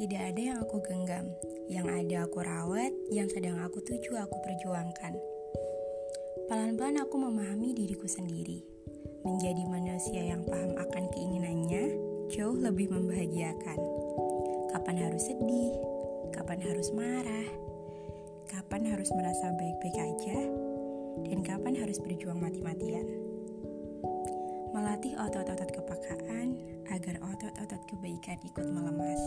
Tidak ada yang aku genggam, yang ada aku rawat, yang sedang aku tuju aku perjuangkan. Pelan-pelan aku memahami diriku sendiri. Menjadi manusia yang paham akan keinginannya jauh lebih membahagiakan. Kapan harus sedih, kapan harus marah, kapan harus merasa baik-baik aja, dan kapan harus berjuang mati-matian. Melatih otot-otot kepakaan kebaikan ikut melemas.